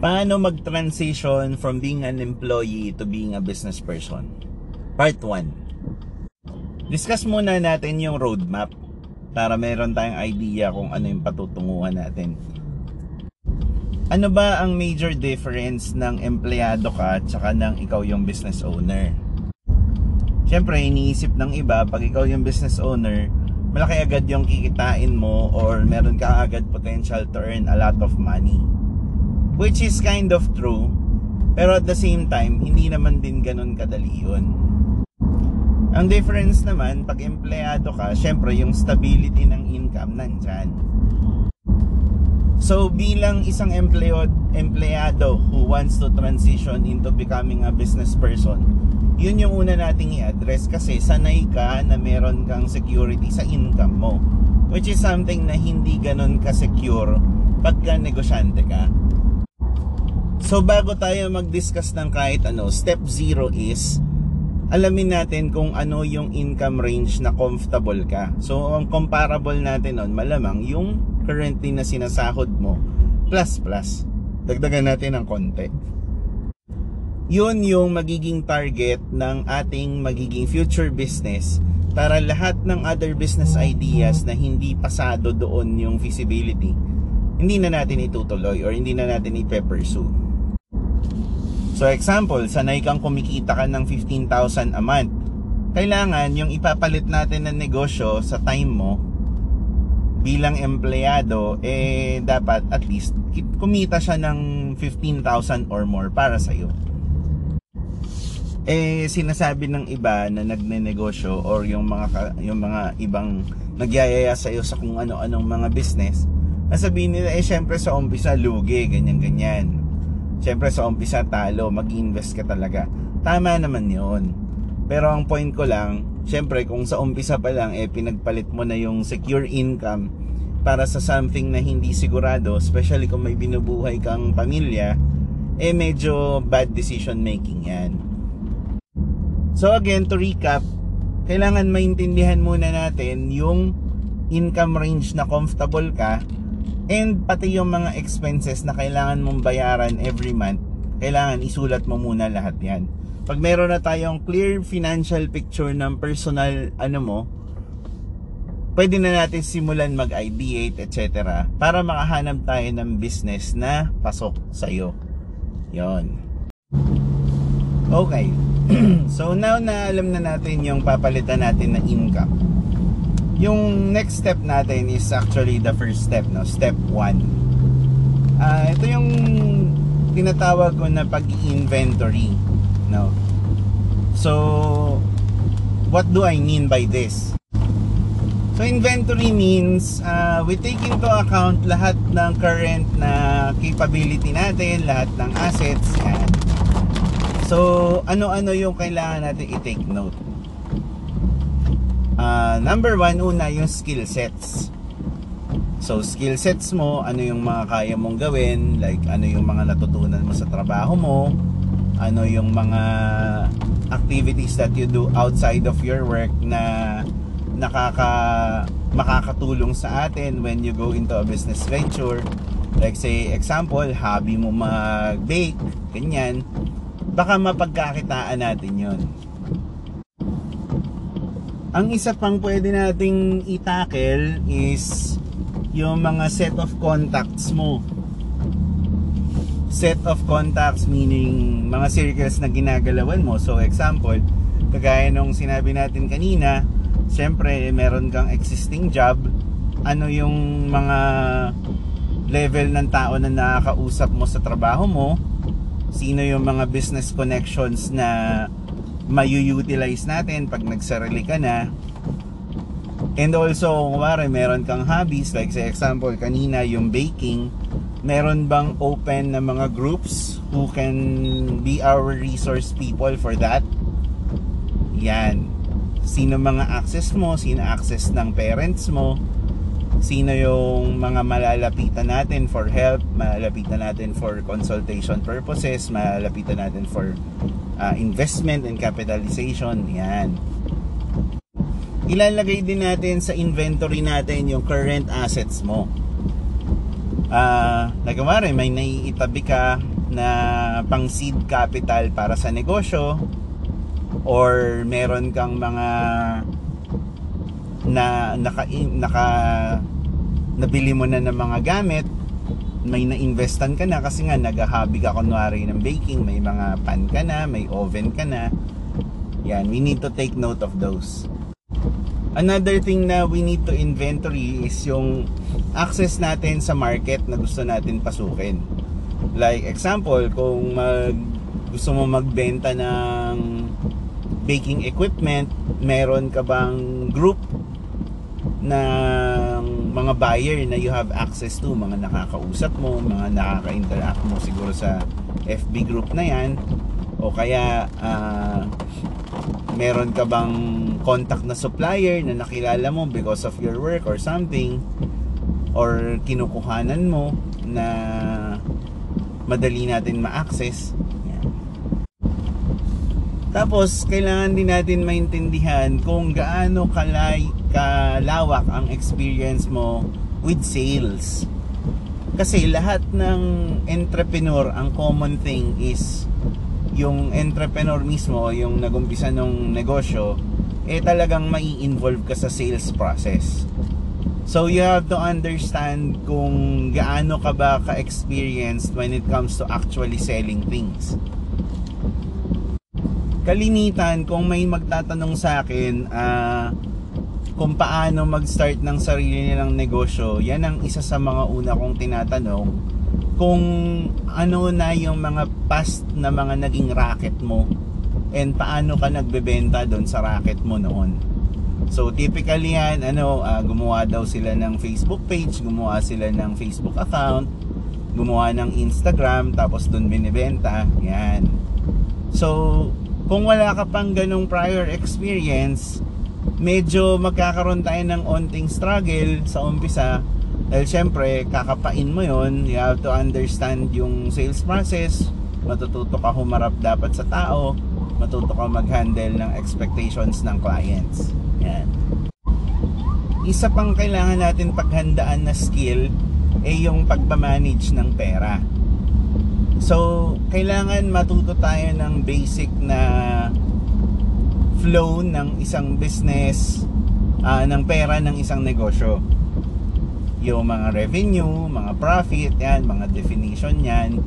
Paano mag-transition from being an employee to being a business person? Part 1. Discuss muna natin yung roadmap para meron tayong idea kung ano yung patutunguhan natin. Ano ba ang major difference ng empleyado ka at saka ng ikaw yung business owner? Siyempre, iniisip ng iba, pag ikaw yung business owner, malaki agad yung kikitain mo or meron ka agad potential to earn a lot of money Which is kind of true. Pero at the same time, hindi naman din ganun kadali yun. Ang difference naman, pag empleyado ka, syempre yung stability ng income nandyan. So bilang isang empleyado, empleyado who wants to transition into becoming a business person, yun yung una nating i-address kasi sanay ka na meron kang security sa income mo. Which is something na hindi ganun ka-secure pagka negosyante ka. So bago tayo mag-discuss ng kahit ano, step 0 is alamin natin kung ano yung income range na comfortable ka. So ang comparable natin nun, malamang yung currently na sinasahod mo plus plus. Dagdagan natin ng konti. Yun yung magiging target ng ating magiging future business para lahat ng other business ideas na hindi pasado doon yung feasibility, hindi na natin itutuloy or hindi na natin ipe-pursue. So example, sanay kang kumikita ka ng 15,000 a month. Kailangan yung ipapalit natin ng negosyo sa time mo bilang empleyado eh dapat at least kumita siya ng 15,000 or more para sa iyo. Eh sinasabi ng iba na nagnenegosyo or yung mga yung mga ibang nagyayaya sa iyo sa kung ano-anong mga business, nasabihin nila eh syempre sa umpisa lugi ganyan ganyan Siyempre sa umpisa talo, mag-invest ka talaga. Tama naman yon. Pero ang point ko lang, siyempre kung sa umpisa pa lang eh pinagpalit mo na yung secure income para sa something na hindi sigurado, especially kung may binubuhay kang pamilya, eh medyo bad decision making yan. So again, to recap, kailangan maintindihan muna natin yung income range na comfortable ka And pati yung mga expenses na kailangan mong bayaran every month, kailangan isulat mo muna lahat yan. Pag meron na tayong clear financial picture ng personal ano mo, pwede na natin simulan mag-ideate, etc. Para makahanap tayo ng business na pasok sa iyo. Yon. Okay. so now na alam na natin yung papalitan natin na income yung next step natin is actually the first step no? Step 1 uh, ah, ito yung tinatawag ko na pag-inventory no? So what do I mean by this? So inventory means uh, we take into account lahat ng current na capability natin lahat ng assets yan. So ano-ano yung kailangan natin i-take note uh, number one, una yung skill sets. So, skill sets mo, ano yung mga kaya mong gawin, like ano yung mga natutunan mo sa trabaho mo, ano yung mga activities that you do outside of your work na nakaka makakatulong sa atin when you go into a business venture. Like say, example, hobby mo mag-bake, ganyan. Baka mapagkakitaan natin yon ang isa pang pwede nating itakel is yung mga set of contacts mo. Set of contacts meaning mga circles na ginagalawan mo. So example, kagaya nung sinabi natin kanina, syempre meron kang existing job, ano yung mga level ng tao na nakakausap mo sa trabaho mo, sino yung mga business connections na mayu-utilize natin pag nagsarili ka na. And also kumari meron kang hobbies like sa example kanina yung baking meron bang open na mga groups who can be our resource people for that? Yan. Sino mga access mo? Sino access ng parents mo sino yung mga malalapitan natin for help malalapitan natin for consultation purposes malalapitan natin for uh, investment and capitalization yan. Ilalagay din natin sa inventory natin yung current assets mo. Uh, nagawari may naiitabi ka na pang seed capital para sa negosyo or meron kang mga na naka, naka nabili mo na ng mga gamit may na-investan ka na kasi nga nag-hobby ka kunwari ng baking may mga pan ka na may oven ka na. Yan we need to take note of those. Another thing na we need to inventory is yung access natin sa market na gusto natin pasukin. Like example kung mag gusto mo magbenta ng baking equipment meron ka bang group ng mga buyer na you have access to, mga nakakausap mo, mga nakaka-interact mo siguro sa FB group na yan. O kaya uh, meron ka bang contact na supplier na nakilala mo because of your work or something? Or kinukuhanan mo na madali natin ma-access tapos, kailangan din natin maintindihan kung gaano kalay, kalawak ang experience mo with sales. Kasi lahat ng entrepreneur, ang common thing is yung entrepreneur mismo, yung nagumpisa ng negosyo, eh talagang mai involve ka sa sales process. So you have to understand kung gaano ka ba ka-experienced when it comes to actually selling things kalimitan kung may magtatanong sa akin uh, kung paano mag-start ng sarili nilang negosyo, yan ang isa sa mga una kong tinatanong kung ano na yung mga past na mga naging racket mo and paano ka nagbebenta doon sa racket mo noon. So typically yan, ano, uh, gumawa daw sila ng Facebook page, gumawa sila ng Facebook account, gumawa ng Instagram, tapos doon binibenta. Yan. So, kung wala ka pang ganong prior experience, medyo magkakaroon tayo ng onting struggle sa umpisa. Dahil syempre kakapain mo yon you have to understand yung sales process. Matututo ka humarap dapat sa tao. Matuto ka mag-handle ng expectations ng clients. Yan. Isa pang kailangan natin paghandaan na skill ay yung pagpamanage ng pera So, kailangan matuto tayo ng basic na flow ng isang business, uh, ng pera ng isang negosyo. Yung mga revenue, mga profit, yan, mga definition yan.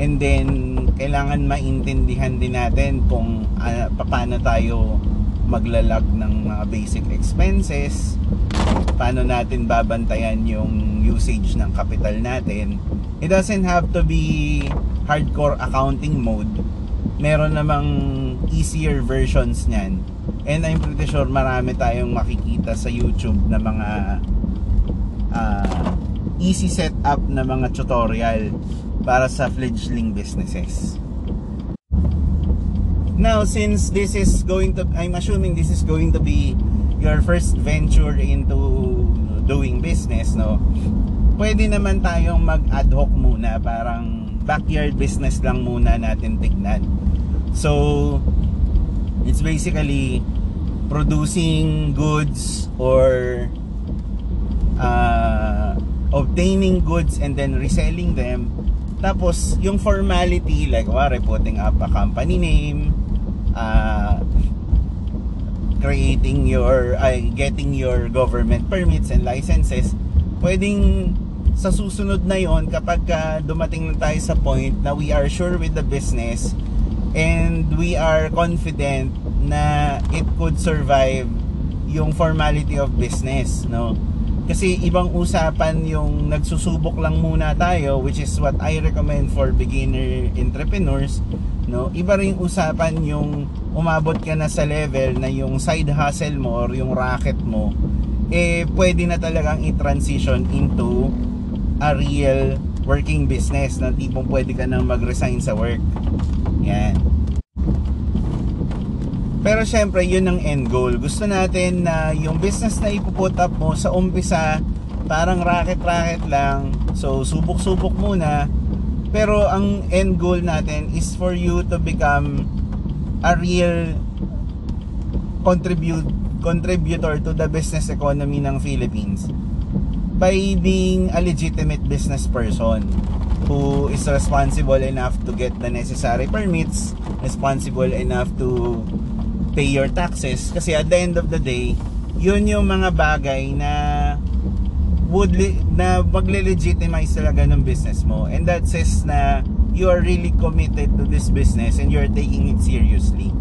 And then, kailangan maintindihan din natin kung uh, paano tayo maglalag ng mga basic expenses, paano natin babantayan yung usage ng capital natin it doesn't have to be hardcore accounting mode. Meron namang easier versions niyan. And I'm pretty sure marami tayong makikita sa YouTube na mga uh, easy setup na mga tutorial para sa fledgling businesses. Now since this is going to I'm assuming this is going to be your first venture into doing business no pwede naman tayong mag ad hoc muna. Parang backyard business lang muna natin tignan. So it's basically producing goods or uh, obtaining goods and then reselling them. Tapos yung formality like wari putting up a company name uh, creating your uh, getting your government permits and licenses pwedeng sa susunod na yon kapag uh, dumating na tayo sa point na we are sure with the business and we are confident na it could survive yung formality of business no? Kasi ibang usapan yung nagsusubok lang muna tayo which is what I recommend for beginner entrepreneurs no? Iba ring usapan yung umabot ka na sa level na yung side hustle mo or yung racket mo eh pwede na talagang i-transition into a real working business na tipong pwede ka nang mag-resign sa work. Yan. Pero syempre, yun ang end goal. Gusto natin na yung business na ipuput up mo sa umpisa, parang racket-racket lang. So, subok-subok muna. Pero ang end goal natin is for you to become a real contribute contributor to the business economy ng Philippines by being a legitimate business person who is responsible enough to get the necessary permits, responsible enough to pay your taxes. Kasi at the end of the day, yun yung mga bagay na would le- na magle-legitimize talaga ng business mo. And that says na you are really committed to this business and you're taking it seriously.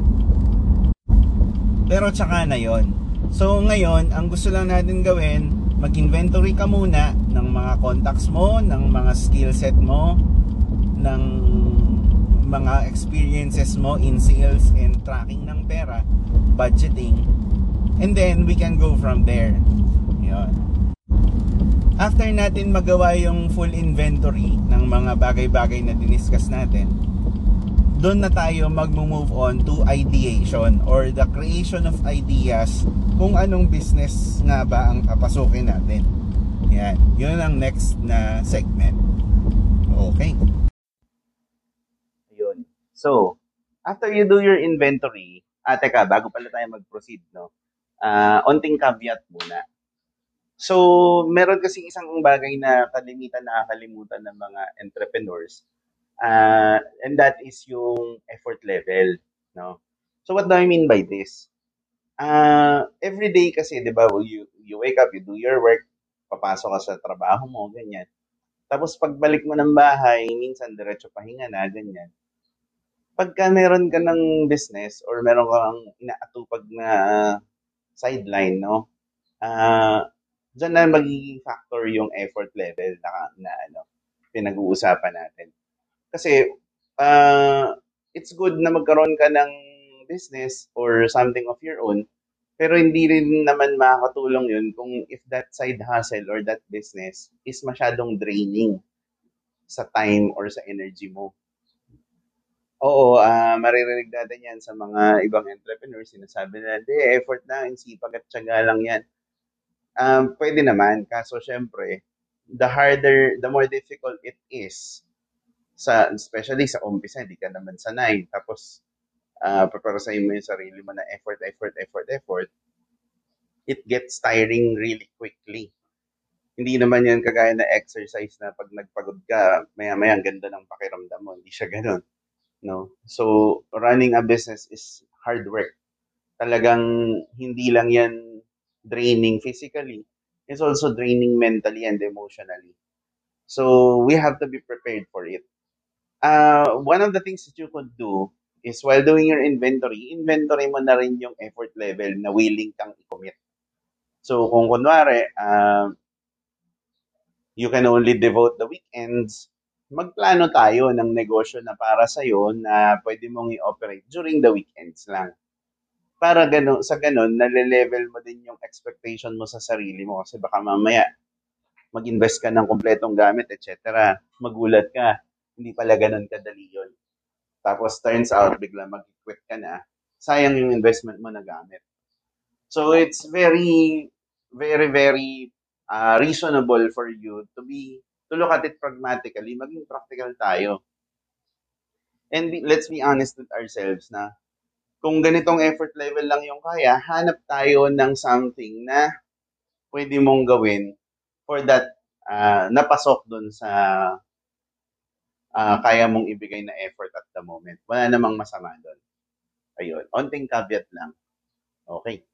Pero tsaka na yon so ngayon ang gusto lang natin gawin mag-inventory ka muna ng mga contacts mo ng mga skill set mo ng mga experiences mo in sales and tracking ng pera budgeting and then we can go from there. Yun. After natin magawa yung full inventory ng mga bagay-bagay na diniscuss natin, doon na tayo mag-move on to ideation or the creation of ideas kung anong business nga ba ang papasukin natin. Yan. Yun ang next na segment. Okay. Ayun. So, after you do your inventory, ah, teka, bago pala tayo mag-proceed, no? Uh, onting caveat muna So, meron kasi isang bagay na kalimitan nakakalimutan ng mga entrepreneurs. Uh, and that is yung effort level, no? So, what do I mean by this? Uh, every day kasi, di ba, you, you wake up, you do your work, papasok ka sa trabaho mo, ganyan. Tapos pagbalik mo ng bahay, minsan diretso pahinga na, ganyan. Pagka meron ka ng business or meron kang inaatupag na sideline, no? Uh, Diyan na magiging factor yung effort level na, na ano, pinag-uusapan natin. Kasi, uh, it's good na magkaroon ka ng business or something of your own, pero hindi rin naman makakatulong yun kung if that side hustle or that business is masyadong draining sa time or sa energy mo. Oo, uh, maririnig natin yan sa mga ibang entrepreneurs. Sinasabi na, hindi, effort na, sipag at tiyaga lang yan. Um, pwede naman, kaso syempre, the harder, the more difficult it is, sa, especially sa umpisa, hindi ka naman sanay. Tapos, uh, paparosahin mo yung sarili mo na effort, effort, effort, effort, it gets tiring really quickly. Hindi naman yan kagaya na exercise na pag nagpagod ka, maya-maya ang ganda ng pakiramdam mo. Hindi siya ganun. No? So, running a business is hard work. Talagang hindi lang yan draining physically, it's also draining mentally and emotionally. So we have to be prepared for it. Uh, one of the things that you could do is while doing your inventory, inventory mo na rin yung effort level na willing kang i-commit. So kung kunwari, uh, you can only devote the weekends, magplano tayo ng negosyo na para sa'yo na pwede mong i-operate during the weekends lang para gano, sa ganun, nale-level mo din yung expectation mo sa sarili mo. Kasi baka mamaya, mag-invest ka ng kompletong gamit, etc. Magulat ka. Hindi pala ganun kadali yun. Tapos turns out, bigla mag-quit ka na. Sayang yung investment mo na gamit. So it's very, very, very uh, reasonable for you to be, to look at it pragmatically, maging practical tayo. And be, let's be honest with ourselves na kung ganitong effort level lang yung kaya, hanap tayo ng something na pwede mong gawin for that uh, napasok dun sa uh, kaya mong ibigay na effort at the moment. Wala namang masama doon. Ayun. Onting caveat lang. Okay.